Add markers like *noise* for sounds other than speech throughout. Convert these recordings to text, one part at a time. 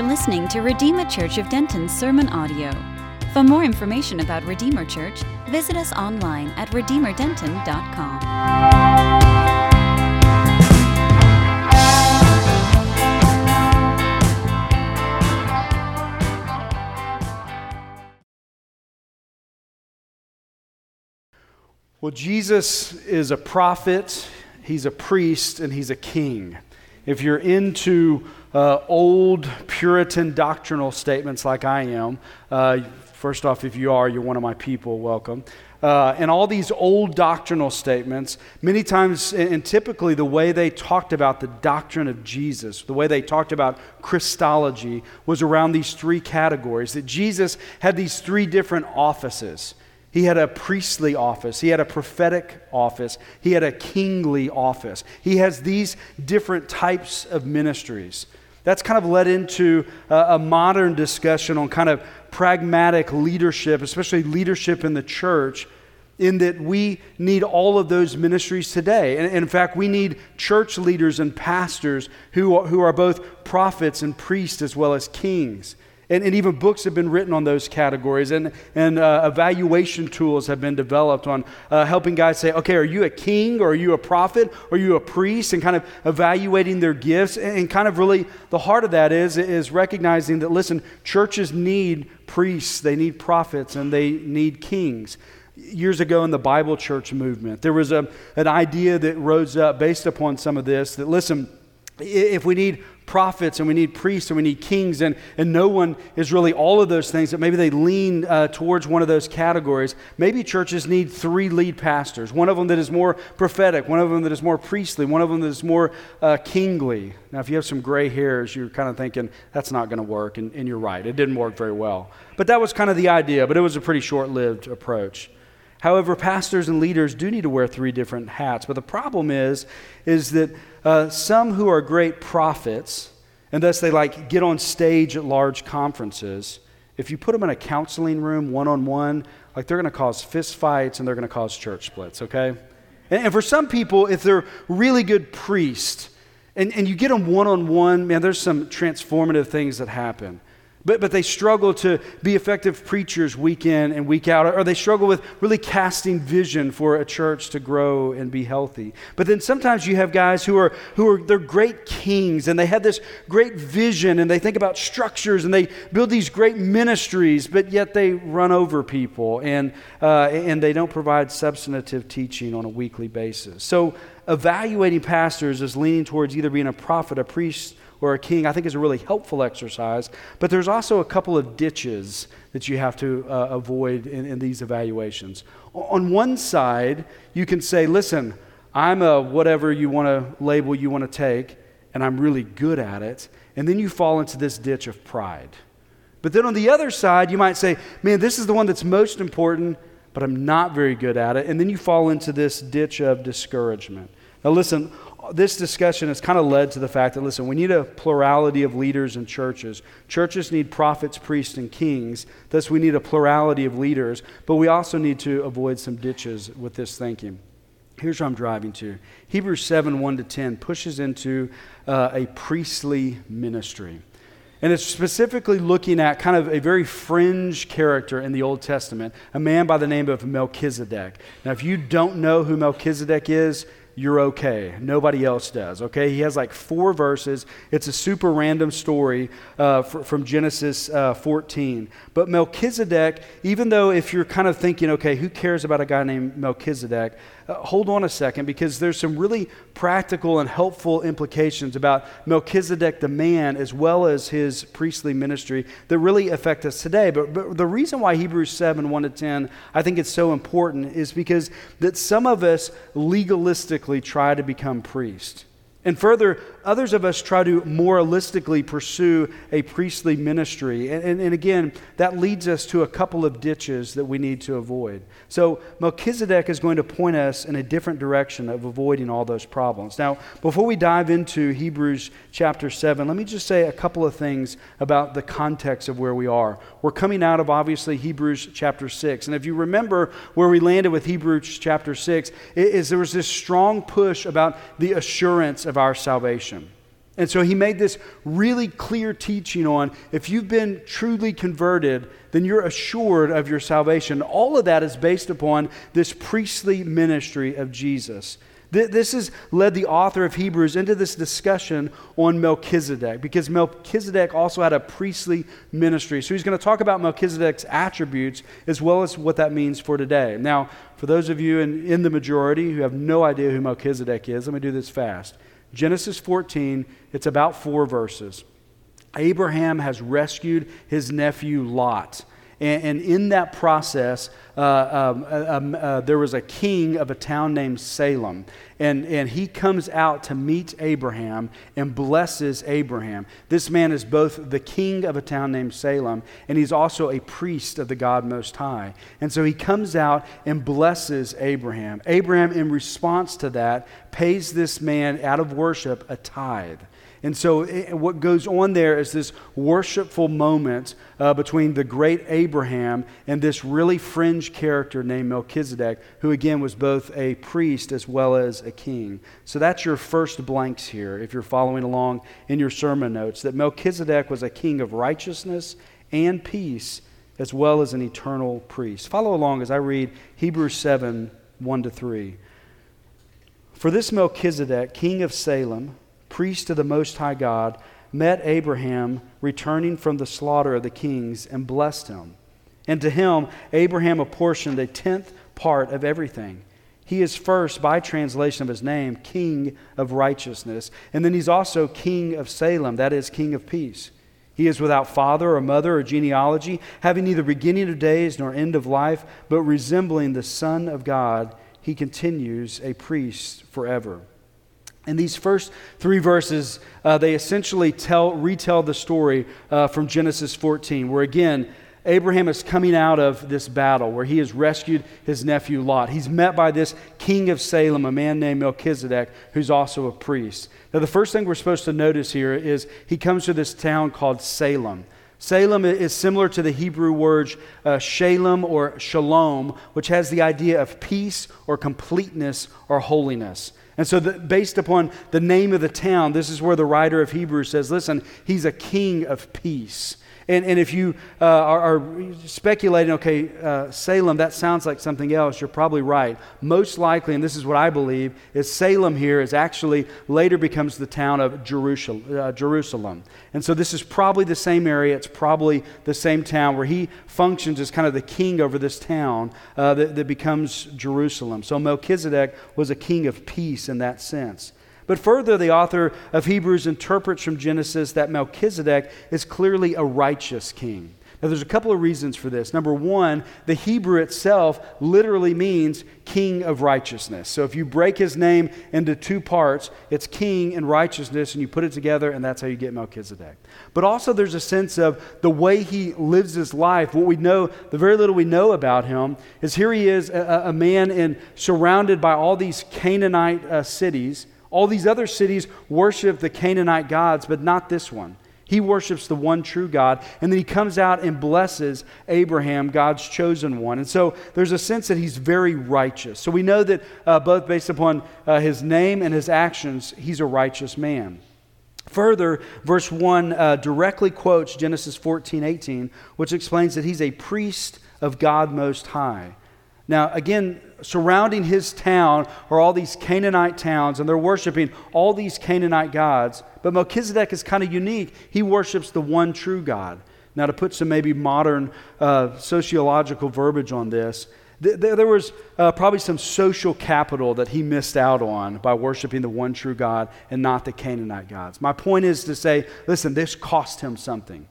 for listening to Redeemer Church of Denton's sermon audio. For more information about Redeemer Church, visit us online at redeemerdenton.com. Well, Jesus is a prophet, he's a priest, and he's a king. If you're into uh, old Puritan doctrinal statements like I am, uh, first off, if you are, you're one of my people, welcome. Uh, and all these old doctrinal statements, many times and typically the way they talked about the doctrine of Jesus, the way they talked about Christology, was around these three categories that Jesus had these three different offices. He had a priestly office. He had a prophetic office. He had a kingly office. He has these different types of ministries. That's kind of led into a, a, modern discussion on kind of pragmatic leadership, especially leadership in the church, in that we need all of those ministries today. And, and in fact, we need church leaders and pastors who are, who are both prophets and priests as well as kings. And, and, even books have been written on those categories, and, and uh, evaluation tools have been developed on uh, helping guys say, okay, are you a king, or are you a prophet, or are you a priest, and kind of evaluating their gifts. And, and kind of really the heart of that is, is recognizing that, listen, churches need priests, they need prophets, and they need kings years ago in the Bible church movement. There was a, an idea that rose up based upon some of this that, listen, if we need prophets and we need priests and we need kings, and, and no one is really all of those things, that maybe they lean uh, towards one of those categories. Maybe churches need three lead pastors one of them that is more prophetic, one of them that is more priestly, one of them that is more uh, kingly. Now, if you have some gray hairs, you're kind of thinking, that's not going to work, and, and you're right. It didn't work very well. But that was kind of the idea, but it was a pretty short lived approach. However, pastors and leaders do need to wear three different hats. But the problem is, is that uh, some who are great prophets, and thus they like get on stage at large conferences, if you put them in a counseling room one on one, like they're going to cause fist fights and they're going to cause church splits, okay? And, and for some people, if they're really good priests, and, and you get them one on one, man, there's some transformative things that happen. But, but they struggle to be effective preachers week in and week out, or they struggle with really casting vision for a church to grow and be healthy. But then sometimes you have guys who are, who are they're great kings and they have this great vision and they think about structures and they build these great ministries, but yet they run over people and, uh, and they don't provide substantive teaching on a weekly basis. So evaluating pastors is leaning towards either being a prophet, a priest, or a king, I think is a really helpful exercise. But there's also a couple of ditches that you have to uh, avoid in, in these evaluations. On one side, you can say, listen, I'm a whatever you want to label you want to take, and I'm really good at it. And then you fall into this ditch of pride. But then on the other side, you might say, man, this is the one that's most important, but I'm not very good at it. And then you fall into this ditch of discouragement. Now, listen, this discussion has kind of led to the fact that, listen, we need a plurality of leaders in churches. Churches need prophets, priests, and kings. Thus, we need a plurality of leaders, but we also need to avoid some ditches with this thinking. Here's where I'm driving to Hebrews 7 1 to 10 pushes into uh, a priestly ministry. And it's specifically looking at kind of a very fringe character in the Old Testament, a man by the name of Melchizedek. Now, if you don't know who Melchizedek is, you're okay. Nobody else does, okay? He has like four verses. It's a super random story uh, from Genesis uh, 14. But Melchizedek, even though if you're kind of thinking, okay, who cares about a guy named Melchizedek, uh, hold on a second because there's some really practical and helpful implications about Melchizedek the man as well as his priestly ministry that really affect us today. But, but the reason why Hebrews 7 1 to 10, I think it's so important is because that some of us legalistically try to become priests. And further, others of us try to moralistically pursue a priestly ministry. And, and, and, again, that leads us to a couple of ditches that we need to avoid. So, Melchizedek is going to point us in a different direction of avoiding all those problems. Now, before we dive into Hebrews chapter 7, let me just say a couple of things about the context of where we are. We're coming out of, obviously, Hebrews chapter 6. And if you remember where we landed with Hebrews chapter 6, is there was this strong push about the assurance of our salvation. And so he made this really clear teaching on if you've been truly converted, then you're assured of your salvation. All of that is based upon this priestly ministry of Jesus. This has led the author of Hebrews into this discussion on Melchizedek because Melchizedek also had a priestly ministry. So he's going to talk about Melchizedek's attributes as well as what that means for today. Now, for those of you in, in the majority who have no idea who Melchizedek is, let me do this fast. Genesis 14, it's about four verses. Abraham has rescued his nephew Lot. And, and in that process, uh, um, uh, um, uh, there was a king of a town named Salem. And, and he comes out to meet Abraham and blesses Abraham. This man is both the king of a town named Salem, and he's also a priest of the God Most High. And so he comes out and blesses Abraham. Abraham, in response to that, pays this man out of worship a tithe. And so, it, what goes on there is this worshipful moment uh, between the great Abraham and this really fringe character named Melchizedek, who again was both a priest as well as a king. So, that's your first blanks here, if you're following along in your sermon notes, that Melchizedek was a king of righteousness and peace, as well as an eternal priest. Follow along as I read Hebrews 7 1 to 3. For this Melchizedek, king of Salem, priest of the Most High God, met Abraham returning from the slaughter of the kings and blessed him. And to him, Abraham apportioned a tenth part of everything. He is first, by translation of his name, King of righteousness. And then he's also King of Salem, that is, King of peace. He is without father or mother or genealogy, having neither beginning of days nor end of life, but resembling the Son of God, he continues a priest forever. In these first three verses, uh, they essentially tell, retell the story uh, from Genesis 14, where again, Abraham is coming out of this battle where he has rescued his nephew Lot. He's met by this king of Salem, a man named Melchizedek, who's also a priest. Now, the first thing we're supposed to notice here is he comes to this town called Salem. Salem is similar to the Hebrew words uh, shalom or shalom, which has the idea of peace or completeness or holiness. And so, the, based upon the name of the town, this is where the writer of Hebrews says, listen, he's a king of peace. And, and if you uh, are, are, speculating, okay, uh, Salem, that sounds like something else, you're probably right. Most likely, and this is what I believe, is Salem here is actually later becomes the town of Jerusalem. Uh, Jerusalem. And so this is probably the same area. It's probably the same town where he functions as kind of the king over this town uh, that, that becomes Jerusalem. So Melchizedek was a king of peace in that sense. But further, the author of Hebrews interprets from Genesis that Melchizedek is clearly a righteous king. Now, there's a couple of reasons for this. Number one, the Hebrew itself literally means king of righteousness. So if you break his name into two parts, it's king and righteousness, and you put it together, and that's how you get Melchizedek. But also, there's a sense of the way he lives his life. What we know, the very little we know about him, is here he is, a, a man in, surrounded by all these Canaanite uh, cities. All these other cities worship the Canaanite gods, but not this one. He worships the one true God, and then he comes out and blesses Abraham, God's chosen one. And so there's a sense that he's very righteous. So we know that uh, both based upon uh, his name and his actions, he's a righteous man. Further, verse 1 uh, directly quotes Genesis 14 18, which explains that he's a priest of God Most High. Now, again, surrounding his town are all these Canaanite towns, and they're worshiping all these Canaanite gods. But Melchizedek is kind of unique. He worships the one true God. Now, to put some maybe modern uh, sociological verbiage on this, th- th- there was uh, probably some social capital that he missed out on by worshiping the one true God and not the Canaanite gods. My point is to say, listen, this cost him something.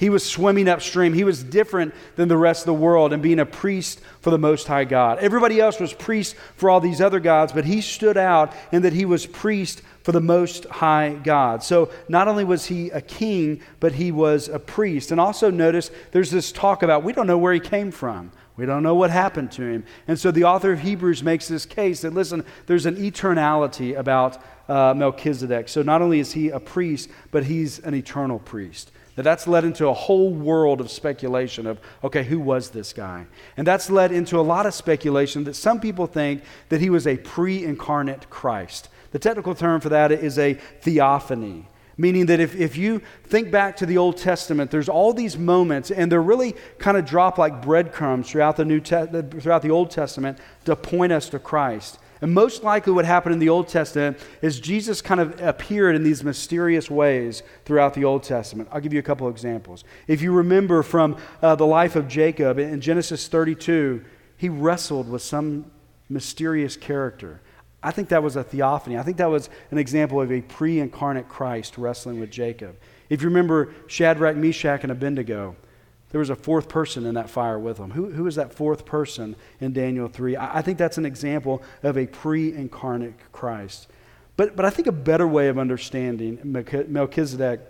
He was swimming upstream. He was different than the rest of the world and being a priest for the Most High God. Everybody else was priest for all these other gods, but he stood out in that he was priest for the Most High God. So not only was he a king, but he was a priest. And also notice there's this talk about we don't know where he came from. We don't know what happened to him. And so the author of Hebrews makes this case that, listen, there's an eternality about uh, Melchizedek. So not only is he a priest, but he's an eternal priest. That that's led into a whole world of speculation of, okay, who was this guy? And that's led into a lot of speculation that some people think that he was a pre incarnate Christ. The technical term for that is a theophany, Meaning that if, if you think back to the Old Testament, there's all these moments, and they're really kind of drop like breadcrumbs throughout the, New Te- throughout the Old Testament to point us to Christ. And most likely, what happened in the Old Testament is Jesus kind of appeared in these mysterious ways throughout the Old Testament. I'll give you a couple examples. If you remember from uh, the life of Jacob in Genesis 32, he wrestled with some mysterious character. I think that was a theophany. I think that was an example of a pre incarnate Christ wrestling with Jacob. If you remember Shadrach, Meshach, and Abednego, there was a fourth person in that fire with them. Who, who is that fourth person in Daniel 3? I, I think that's an example of a pre incarnate Christ. But, but I think a better way of understanding Melchizedek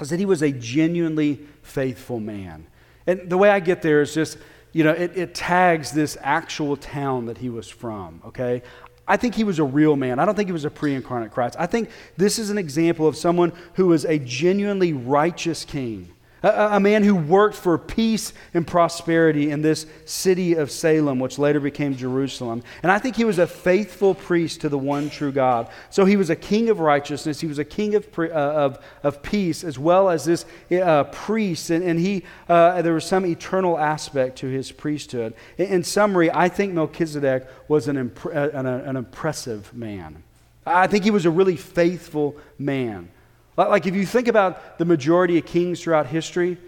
is that he was a genuinely faithful man. And the way I get there is just, you know, it, it tags this actual town that he was from, okay? I think he was a real man. I don't think he was a pre incarnate Christ. I think this is an example of someone who was a genuinely righteous king a, a, man who worked for peace and prosperity in this city of Salem, which later became Jerusalem. And I think he was a faithful priest to the one true God. So he was a king of righteousness, he was a king of, uh, of, of peace, as well as this uh, priest. And, and he, uh, there was some eternal aspect to his priesthood. In, in summary, I think Melchizedek was an, uh, an, an impressive man. I think he was a really faithful man. Like, if you think about the majority of kings throughout history,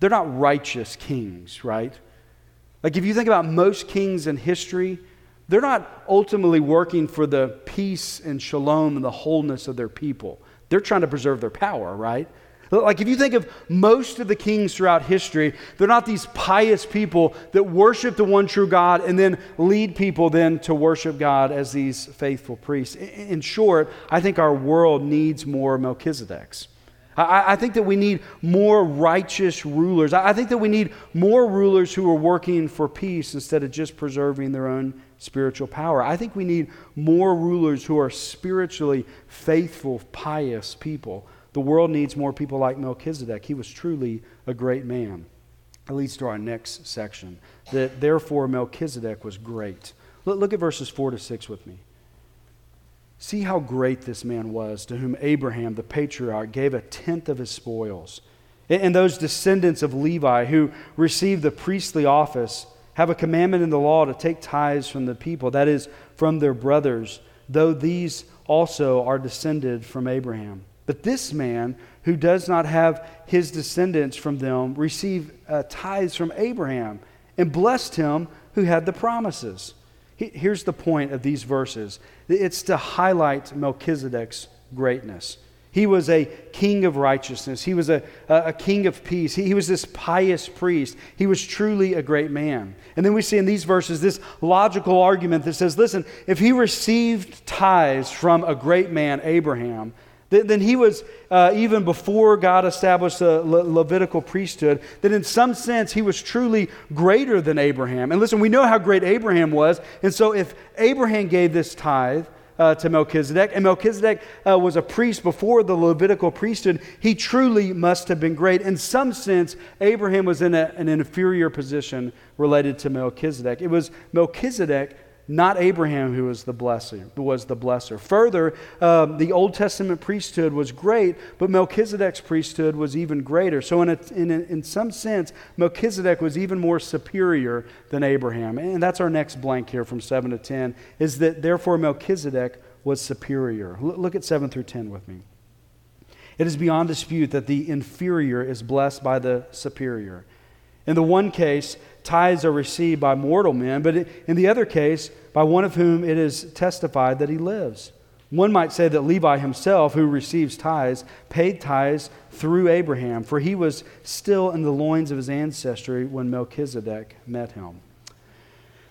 they're not righteous kings, right? Like, if you think about most kings in history, they're not ultimately working for the peace and shalom and the wholeness of their people. They're trying to preserve their power, right? Like, if you think of most of the kings throughout history, they're not these pious people that worship the one true God and then lead people then to worship God as these faithful priests. In short, I think our world needs more Melchizedeks. I, think that we need more righteous rulers. I think that we need more rulers who are working for peace instead of just preserving their own spiritual power. I think we need more rulers who are spiritually faithful, pious people the world needs more people like Melchizedek. He was truly a great man. It leads to our next section that therefore Melchizedek was great. Look at verses 4 to 6 with me. See how great this man was, to whom Abraham, the patriarch, gave a tenth of his spoils. And those descendants of Levi who received the priestly office have a commandment in the law to take tithes from the people, that is, from their brothers, though these also are descended from Abraham. But this man, who does not have his descendants from them, received uh, tithes from Abraham and blessed him who had the promises. He, here's the point of these verses it's to highlight Melchizedek's greatness. He was a king of righteousness. He was a, a, king of peace. He, he, was this pious priest. He was truly a great man. And then we see in these verses this logical argument that says listen, if he received tithes from a great man, Abraham, then he was, uh, even before God established the Le- Levitical priesthood, that in some sense he was truly greater than Abraham. And listen, we know how great Abraham was. And so if Abraham gave this tithe, uh, to Melchizedek, and Melchizedek uh, was a priest before the Levitical priesthood, he truly must have been great. In some sense, Abraham was in a, an inferior position related to Melchizedek. It was Melchizedek not Abraham who was the blesser. Was the blesser. Further, um, the Old Testament priesthood was great, but Melchizedek's priesthood was even greater. So, in, a, in, a, in some sense, Melchizedek was even more superior than Abraham. And that's our next blank here from 7 to 10, is that therefore Melchizedek was superior. L- look at 7 through 10 with me. It is beyond dispute that the inferior is blessed by the superior. In the one case, tithes are received by mortal men, but in the other case, by one of whom it is testified that he lives. One might say that Levi himself, who receives tithes, paid tithes through Abraham, for he was still in the loins of his ancestry when Melchizedek met him.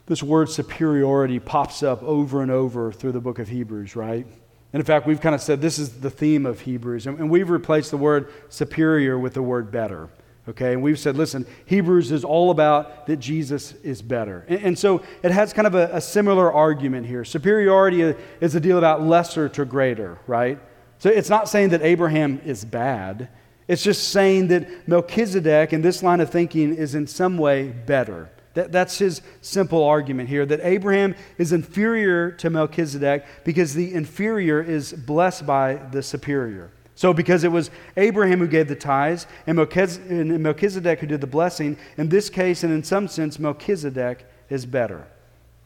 This word superiority pops up over and over through the book of Hebrews, right? And in fact, we've kind of said this is the theme of Hebrews, and we've replaced the word superior with the word better. Okay, and we've said, listen, Hebrews is all about that Jesus is better. And, and so it has kind of a, a, similar argument here. Superiority is a deal about lesser to greater, right? So it's not saying that Abraham is bad, it's just saying that Melchizedek, in this line of thinking, is in some way better. That, that's his simple argument here that Abraham is inferior to Melchizedek because the inferior is blessed by the superior. So, because it was Abraham who gave the tithes and Melchizedek who did the blessing, in this case and in some sense, Melchizedek is better.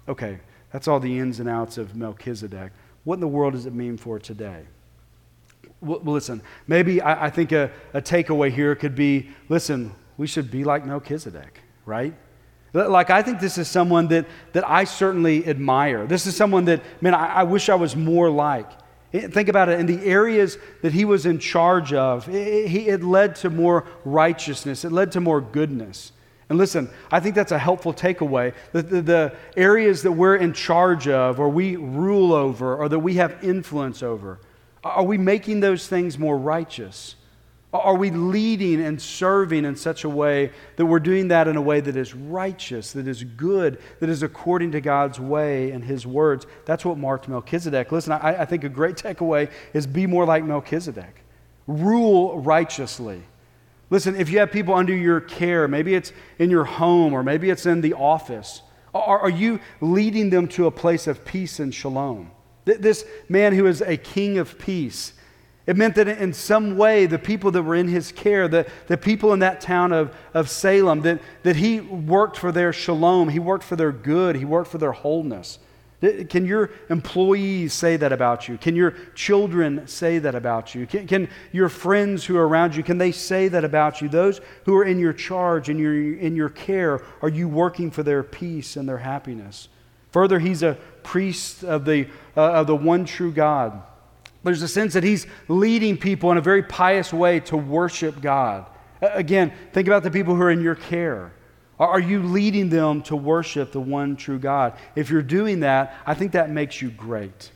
Okay, that's all the ins and outs of Melchizedek. What in the world does it mean for today? Well, listen, maybe I, I think a, a takeaway here could be listen, we should be like Melchizedek, right? Like, I think this is someone that, that I certainly admire. This is someone that, man, I, I wish I was more like. Eh, think about it in the areas that he was in charge of, eh, eh, it, it led to more righteousness, it led to more goodness. And listen, I think that's a helpful takeaway. The, the, the, areas that we're in charge of, or we rule over, or that we have influence over, are we making those things more righteous? Are we leading and serving in such a way that we're doing that in a way that is righteous, that is good, that is according to God's way and His words? That's what marked Melchizedek. Listen, I, I think a great *laughs* takeaway is be more like Melchizedek, rule righteously. Listen, if you have people under your care, maybe it's in your home or maybe it's in the office, are, are you leading them to a place of peace and shalom? This man who is a king of peace it meant that in some way, the people that were in his care, the, the people in that town of, of Salem, that, that he worked for their shalom, he worked for their good, he worked for their wholeness. Can your employees say that about you? Can your children say that about you? Can, can your friends who are around you, can they say that about you? Those who are in your charge, in your, in your care, are you working for their peace and their happiness? Further, he's a priest of the, uh, of the one true God. There's a sense that he's leading people in a very pious way to worship God. Again, think about the people who are in your care. Are you leading them to worship the one true God? If you're doing that, I think that makes you great.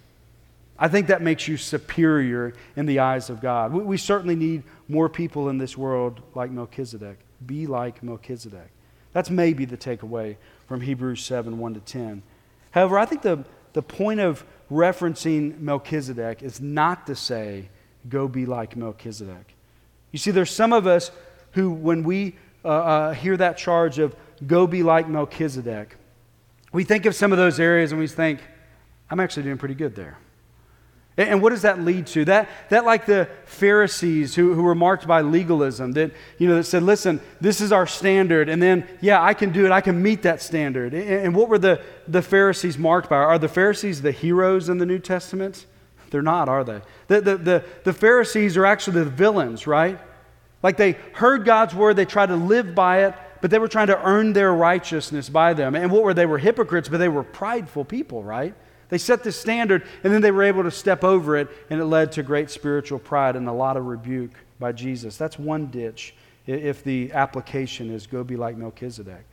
I think that makes you superior in the eyes of God. We, certainly need more people in this world like Melchizedek. Be like Melchizedek. That's maybe the takeaway from Hebrews 7 1 to 10. However, I think the, the point of referencing Melchizedek is not to say, go be like Melchizedek. You see, there's some of us who, when we uh, uh, hear that charge of go be like Melchizedek, we think of some of those areas and we think, I'm actually doing pretty good there. And what does that lead to? That, that like the Pharisees who, who were marked by legalism, that, you know, that said, listen, this is our standard, and then, yeah, I can do it, I can meet that standard. And, and what were the, the Pharisees marked by? Are the Pharisees the heroes in the New Testament? They're not, are they? The, the, the, the Pharisees are actually the villains, right? Like they heard God's word, they tried to live by it, but they were trying to earn their righteousness by them. And what were they? Were hypocrites, but they were prideful people, right? They set the standard, and then they were able to step over it, and it led to great spiritual pride and a lot of rebuke by Jesus. That's one ditch if the application is go be like Melchizedek.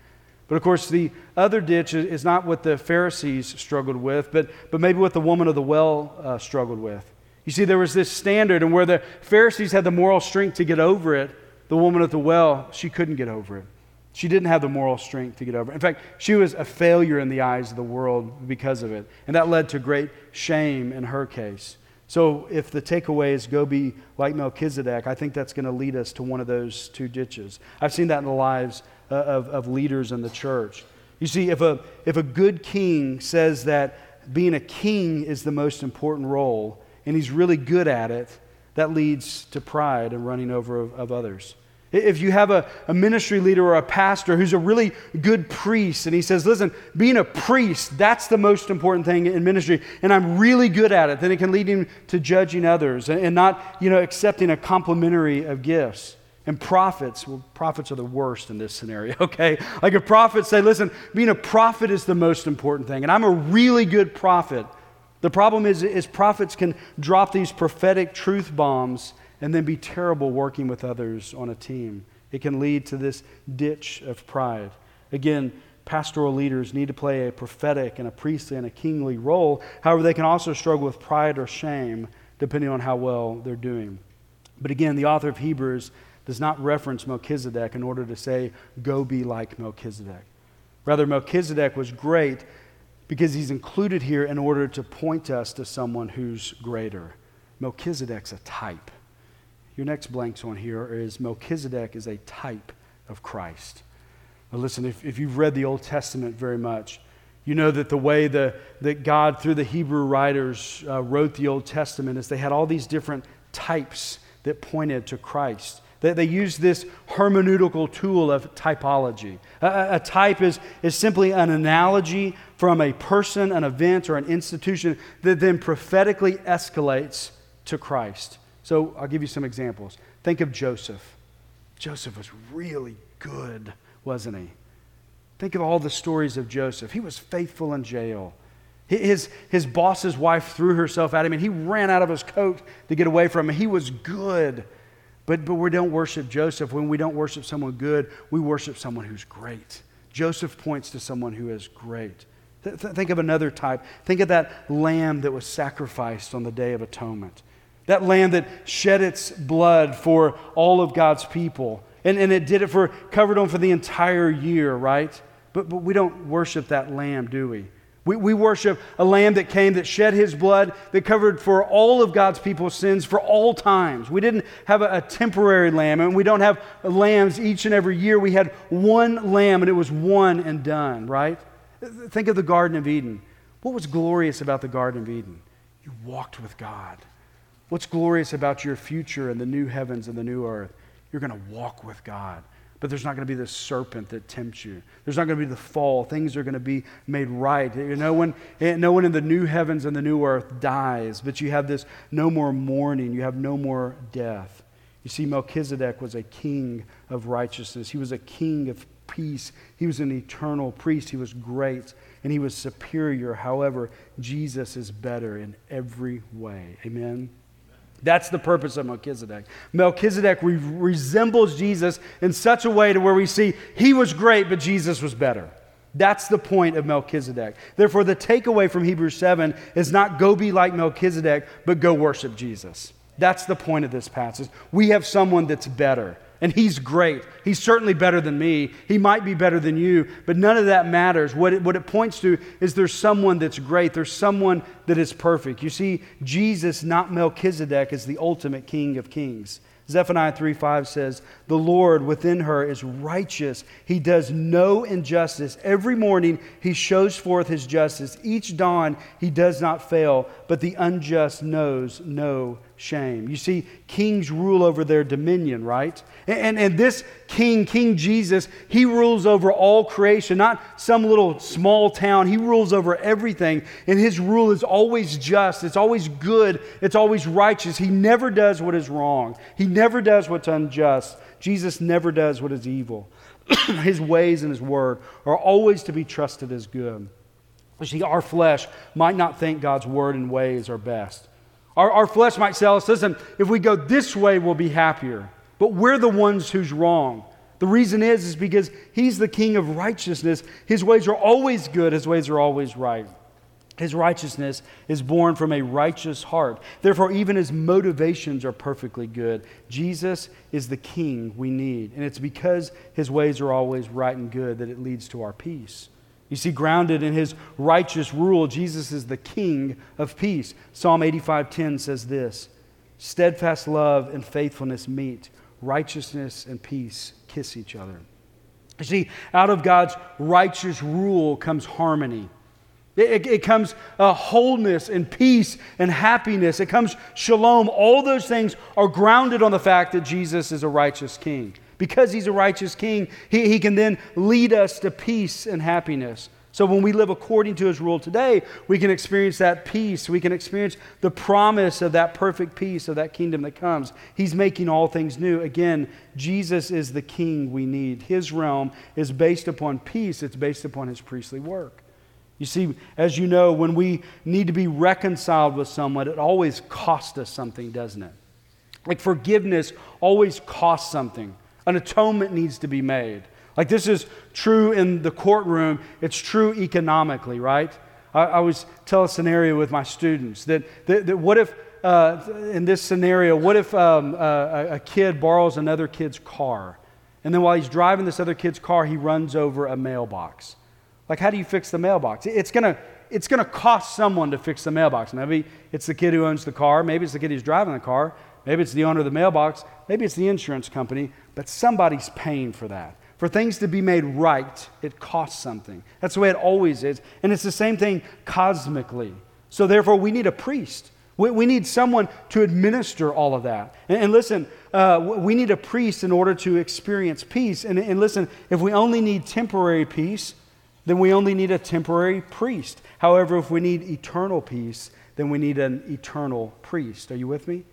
But of course, the other ditch is not what the Pharisees struggled with, but, but maybe what the woman of the well uh, struggled with. You see, there was this standard, and where the Pharisees had the moral strength to get over it, the woman at the well, she couldn't get over it. She didn't have the moral strength to get over. It. In fact, she was a failure in the eyes of the world because of it. And that led to great shame in her case. So, if the takeaway is go be like Melchizedek, I think that's going to lead us to one of those two ditches. I've seen that in the lives uh, of, of leaders in the church. You see, if a, if a good king says that being a king is the most important role, and he's really good at it, that leads to pride and running over of, of others. If you have a, a, ministry leader or a pastor who's a really good priest and he says, Listen, being a priest, that's the most important thing in ministry, and I'm really good at it, then it can lead him to judging others and, and not you know, accepting a complimentary of gifts. And prophets, well, prophets are the worst in this scenario, *laughs* okay? Like a prophet say, Listen, being a prophet is the most important thing, and I'm a really good prophet. The problem is, is prophets can drop these prophetic truth bombs and then be terrible working with others on a team. It can lead to this ditch of pride. Again, pastoral leaders need to play a prophetic and a priestly and a kingly role. However, they can also struggle with pride or shame depending on how well they're doing. But again, the author of Hebrews does not reference Melchizedek in order to say, go be like Melchizedek. Rather, Melchizedek was great because he's included here in order to point us to someone who's greater. Melchizedek's a type. Your next blanks on here is Melchizedek is a type of Christ. Now, listen, if, if you've read the Old Testament very much, you know that the way the, that God, through the Hebrew writers, uh, wrote the Old Testament is they had all these different types that pointed to Christ. They, they used this hermeneutical tool of typology. A, a, type is, is simply an analogy from a person, an event, or an institution that then prophetically escalates to Christ. So I'll give you some examples. Think of Joseph. Joseph was really good, wasn't he? Think of all the stories of Joseph. He was faithful in jail. His, his boss's wife threw herself at him and he ran out of his coat to get away from him. He was good. But, but we don't worship Joseph. When we don't worship someone good, we worship someone who's great. Joseph points to someone who is great. Th- think of another type. Think of that lamb that was sacrificed on the Day of Atonement. That land that shed its blood for all of God's people. And, and it did it for, covered on for the entire year, right? But, but we don't worship that lamb, do we? We, we worship a lamb that came, that shed his blood, that covered for all of God's people's sins for all times. We didn't have a, a temporary lamb, and we don't have lambs each and every year. We had one lamb, and it was one and done, right? Think of the Garden of Eden. What was glorious about the Garden of Eden? You walked with God. What's glorious about your future and the new heavens and the new earth? You're going to walk with God. But there's not going to be this serpent that tempts you. There's not going to be the fall. Things are going to be made right. No one, eh, no one in the new heavens and the new earth dies, but you have this no more mourning. You have no more death. You see, Melchizedek was a king of righteousness, he was a king of peace. He was an eternal priest. He was great and he was superior. However, Jesus is better in every way. Amen. That's the purpose of Melchizedek. Melchizedek re- resembles Jesus in such a way to where we see he was great, but Jesus was better. That's the point of Melchizedek. Therefore, the takeaway from Hebrews 7 is not go be like Melchizedek, but go worship Jesus. That's the point of this passage. We have someone that's better. And he's great. He's certainly better than me. He might be better than you, but none of that matters. What it, what it points to is there's someone that's great. There's someone that is perfect. You see, Jesus, not Melchizedek, is the ultimate King of kings. Zephaniah 3 5 says, The Lord within her is righteous. He does no injustice. Every morning he shows forth his justice. Each dawn he does not fail, but the unjust knows no shame. You see, kings rule over their dominion, right? And, and, and, this king, King Jesus, he rules over all creation, not some little small town. He rules over everything. And his rule is always just, it's always good, it's always righteous. He never does what is wrong, he never does what's unjust. Jesus never does what is evil. *clears throat* his ways and his word are always to be trusted as good. You see, our flesh might not think God's word and ways are best. Our, our flesh might tell us, listen, if we go this way, we'll be happier. But we're the ones who's wrong. The reason is, is because he's the king of righteousness. His ways are always good, his ways are always right. His righteousness is born from a righteous heart. Therefore, even his motivations are perfectly good. Jesus is the king we need. And it's because his ways are always right and good that it leads to our peace. You see, grounded in his righteous rule, Jesus is the king of peace. Psalm 85:10 says this: steadfast love and faithfulness meet, righteousness and peace kiss each other. You see, out of God's righteous rule comes harmony. It, it, it comes uh, wholeness and peace and happiness. It comes shalom. All those things are grounded on the fact that Jesus is a righteous king. Because he's a righteous king, he, he can then lead us to peace and happiness. So when we live according to his rule today, we can experience that peace. We can experience the promise of that perfect peace of that kingdom that comes. He's making all things new. Again, Jesus is the king we need. His realm is based upon peace, it's based upon his priestly work. You see, as you know, when we need to be reconciled with someone, it always costs us something, doesn't it? Like forgiveness always costs something. An atonement needs to be made. Like this is true in the courtroom, it's true economically, right? I, I always tell a scenario with my students that, that, that what if, uh, in this scenario, what if um, a, a kid borrows another kid's car? And then while he's driving this other kid's car, he runs over a mailbox. Like, how do you fix the mailbox? It's going to it's going to cost someone to fix the mailbox. Maybe it's the kid who owns the car. Maybe it's the kid who's driving the car. Maybe it's the owner of the mailbox. Maybe it's the insurance company. But somebody's paying for that. For things to be made right, it costs something. That's the way it always is. And it's the same thing cosmically. So, therefore, we need a priest. We, we need someone to administer all of that. And, and listen, uh, we need a priest in order to experience peace. And, and listen, if we only need temporary peace, then we only need a temporary priest. However, if we need eternal peace, then we need an eternal priest. Are you with me?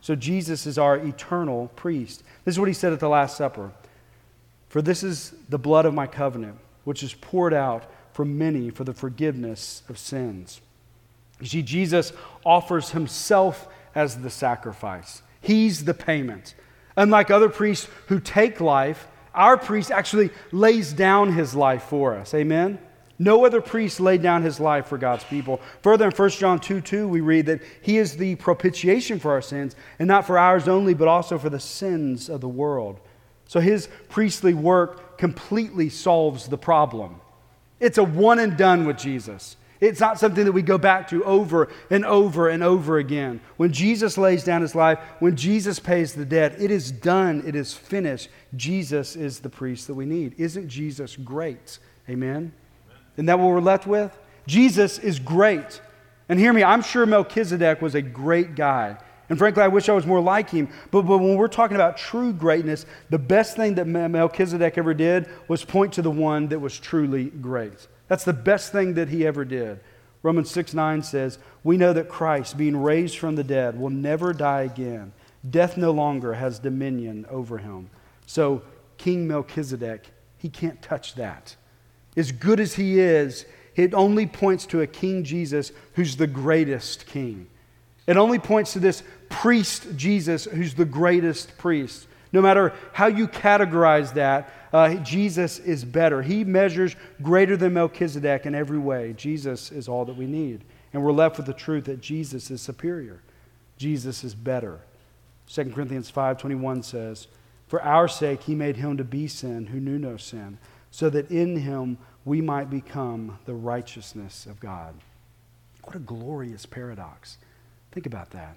So Jesus is our eternal priest. This is what he said at the Last Supper For this is the blood of my covenant, which is poured out for many for the forgiveness of sins. You see, Jesus offers himself as the sacrifice, he's the payment. Unlike other priests who take life, our priest actually lays down his life for us. Amen? No other priest laid down his life for God's people. Further, in 1 John 2 2, we read that he is the propitiation for our sins, and not for ours only, but also for the sins of the world. So his priestly work completely solves the problem. It's a one and done with Jesus. It's not something that we go back to over and over and over again. When Jesus lays down his life, when Jesus pays the debt, it is done, it is finished. Jesus is the priest that we need. Isn't Jesus great? Amen? Isn't that what we're left with? Jesus is great. And hear me, I'm sure Melchizedek was a great guy. And frankly, I wish I was more like him. But, but when we're talking about true greatness, the best thing that Melchizedek ever did was point to the one that was truly great. That's the best thing that he ever did. Romans 6 9 says, We know that Christ, being raised from the dead, will never die again. Death no longer has dominion over him. So, King Melchizedek, he can't touch that. As good as he is, it only points to a King Jesus who's the greatest king. It only points to this priest Jesus who's the greatest priest. No matter how you categorize that, uh, Jesus is better. He measures greater than Melchizedek in every way. Jesus is all that we need. And we're left with the truth that Jesus is superior. Jesus is better. 2 Corinthians 5:21 says, "For our sake he made him to be sin who knew no sin, so that in him we might become the righteousness of God." What a glorious paradox. Think about that.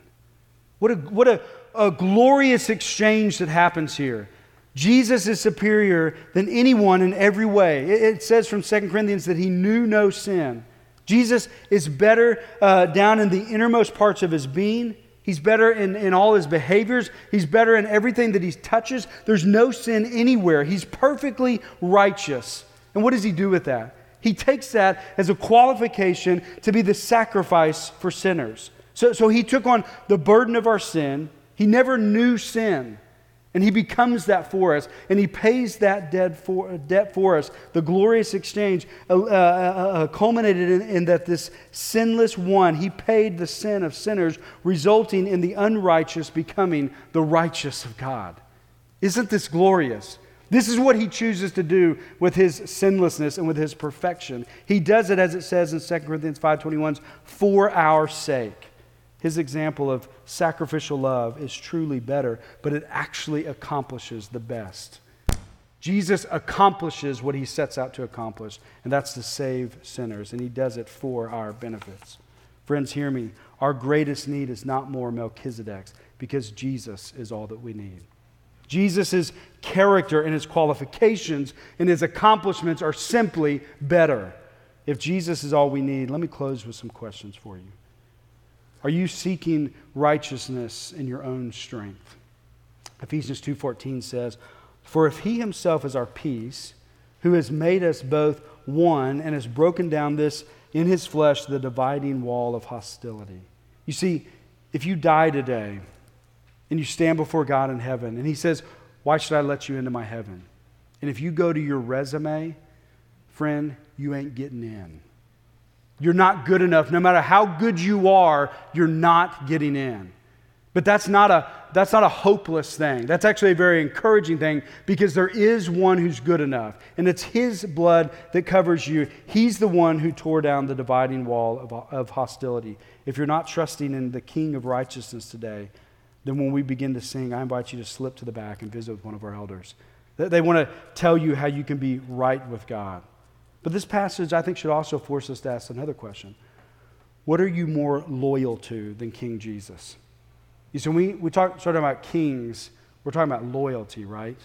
What a, what a, a glorious exchange that happens here. Jesus is superior than anyone in every way. It, says from 2 Corinthians that he knew no sin. Jesus is better uh, down in the innermost parts of his being. He's better in, in all his behaviors. He's better in everything that he touches. There's no sin anywhere. He's perfectly righteous. And what does he do with that? He takes that as a qualification to be the sacrifice for sinners. So, so he took on the burden of our sin. He never knew sin. And he becomes that for us, and he pays that debt for, debt for us. The glorious exchange uh, uh, uh, uh, culminated in, in that this sinless one, he paid the sin of sinners, resulting in the unrighteous becoming the righteous of God. Isn't this glorious? This is what he chooses to do with his sinlessness and with his perfection. He does it, as it says in 2 Corinthians 5.21, for our sake. His example of sacrificial love is truly better, but it actually accomplishes the best. Jesus accomplishes what he sets out to accomplish, and that's to save sinners, and he does it for our benefits. Friends, hear me. Our greatest need is not more Melchizedek's because Jesus is all that we need. Jesus' character and his qualifications and his accomplishments are simply better. If Jesus is all we need, let me close with some questions for you. Are you seeking righteousness in your own strength? Ephesians 2:14 says, "For if he himself is our peace, who has made us both one and has broken down this in his flesh the dividing wall of hostility." You see, if you die today and you stand before God in heaven and he says, "Why should I let you into my heaven?" And if you go to your resume, friend, you ain't getting in. You're not good enough. No matter how good you are, you're not getting in. But that's not a that's not a hopeless thing. That's actually a very encouraging thing because there is one who's good enough. And it's his blood that covers you. He's the one who tore down the dividing wall of, of hostility. If you're not trusting in the King of righteousness today, then when we begin to sing, I invite you to slip to the back and visit with one of our elders. They want to tell you how you can be right with God. But this passage, I think, should also force us to ask another question What are you more loyal to than King Jesus? You see, we, we talk sort of about kings, we're talking about loyalty, right?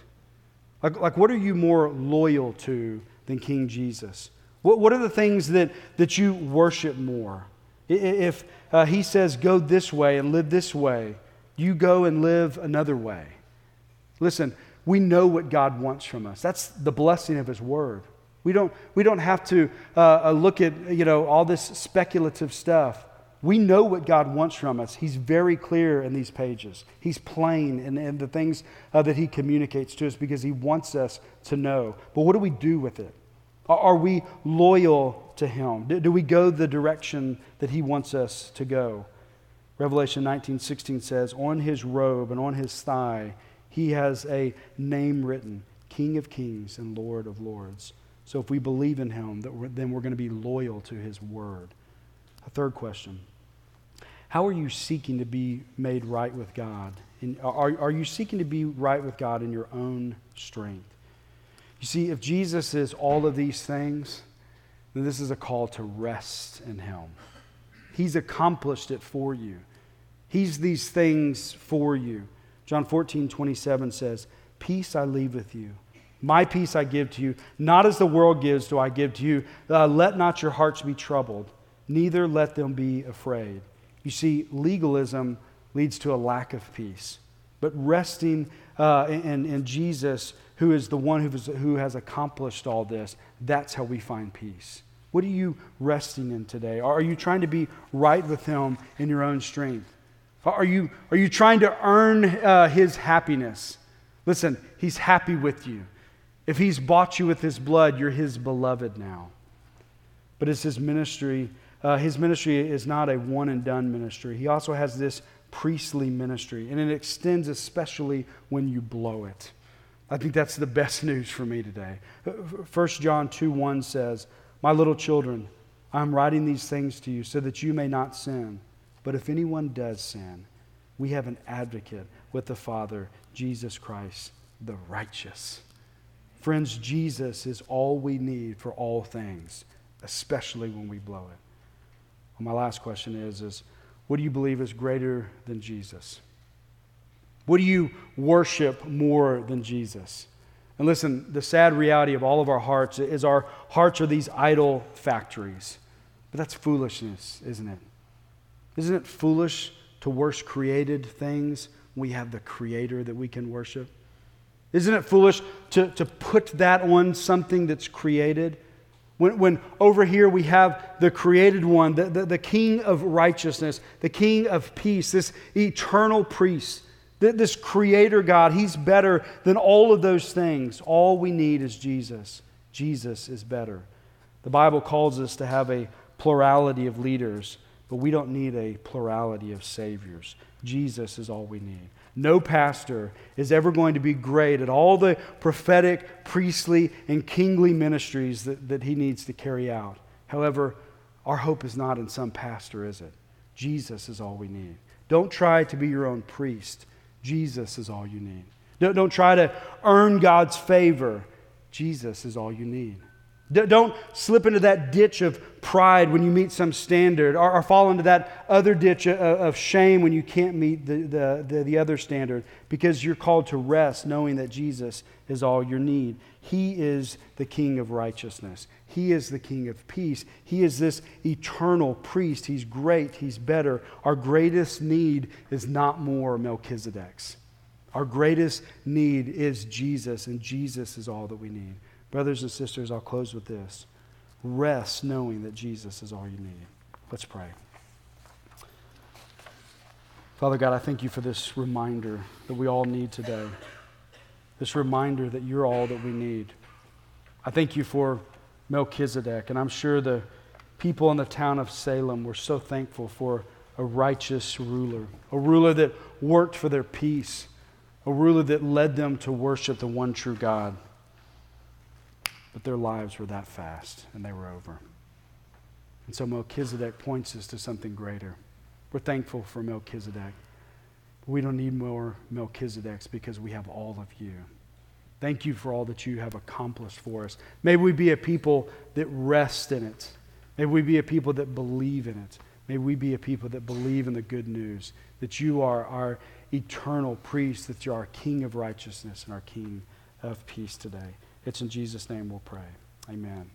Like, like what are you more loyal to than King Jesus? What, what are the things that, that you worship more? If uh, he says, go this way and live this way, you go and live another way. Listen, we know what God wants from us. That's the blessing of his word. We don't, we don't have to uh, uh look at you know, all this speculative stuff. We know what God wants from us. He's very clear in these pages. He's plain in, in the things uh, that He communicates to us because He wants us to know. But what do we do with it? Are, we loyal to Him? Do, do, we go the direction that He wants us to go? Revelation 19 16 says, On His robe and on His thigh, He has a name written King of Kings and Lord of Lords. So if we believe in Him, then we're going to be loyal to His word. A third question How are you seeking to be made right with God? Are, are you seeking to be right with God in your own strength? You see, if Jesus is all of these things, then this is a call to rest in Him. He's accomplished it for you, He's these things for you. John 14, 27 says, Peace I leave with you. My peace I give to you. Not as the world gives, do I give to you. Uh, let not your hearts be troubled neither let them be afraid. You see, legalism leads to a lack of peace. But resting uh, in, in Jesus, who is the one who has, who has accomplished all this, that's how we find peace. What are you resting in today? Are you trying to be right with Him in your own strength? Are you, are you trying to earn uh, His happiness? Listen, He's happy with you. If He's bought you with His blood, you're His beloved now. But it's His ministry uh, his ministry is not a one and done ministry. He also has this priestly ministry, and it extends especially when you blow it. I think that's the best *laughs* news for me today. 1 John 2 1 says, My little children, I'm writing these things to you so that you may not sin. But if anyone does sin, we have an advocate with the Father, Jesus Christ, the righteous. Friends, Jesus is all we need for all things, especially when we blow it. Well, my last question is, is what do you believe is greater than Jesus? What do you worship more than Jesus? And listen, the sad reality of all of our hearts is our hearts are these idol factories. But that's foolishness, isn't it? Isn't it foolish to worship created things? We have the Creator that we can worship. Isn't it foolish to, to put that on something that's created? When, when over here we have the created one, the, the, the, king of righteousness, the king of peace, this eternal priest, this creator God, he's better than all of those things. All we need is Jesus. Jesus is better. The Bible calls us to have a plurality of leaders, but we don't need a plurality of saviors. Jesus is all we need. No pastor is ever going to be great at all the prophetic, priestly, and kingly ministries that, that he needs to carry out. However, our hope is not in some pastor, is it? Jesus is all we need. Don't try to be your own priest. Jesus is all you need. Don't, don't try to earn God's favor. Jesus is all you need. Don't slip into that ditch of pride when you meet some standard, or, or fall into that other ditch of, of shame when you can't meet the, the, the, the, other standard, because you're called to rest knowing that Jesus is all your need. He is the King of righteousness, He is the King of peace. He is this eternal priest. He's great, He's better. Our greatest need is not more Melchizedek's. Our greatest need is Jesus, and Jesus is all that we need. Brothers and sisters, I'll close with this. Rest knowing that Jesus is all you need. Let's pray. Father God, I thank you for this reminder that we all need today. This reminder that you're all that we need. I thank you for Melchizedek, and I'm sure the people in the town of Salem were so thankful for a righteous ruler, a ruler that worked for their peace, a ruler that led them to worship the one true God. But their lives were that fast and they were over. And so Melchizedek points us to something greater. We're thankful for Melchizedek. We don't need more Melchizedeks because we have all of you. Thank you for all that you have accomplished for us. May we be a people that rest in it. May we be a people that believe in it. May we be a people that believe in the good news that you are our eternal priest, that you are our King of righteousness and our King of peace today. It's in Jesus' name we'll pray. Amen.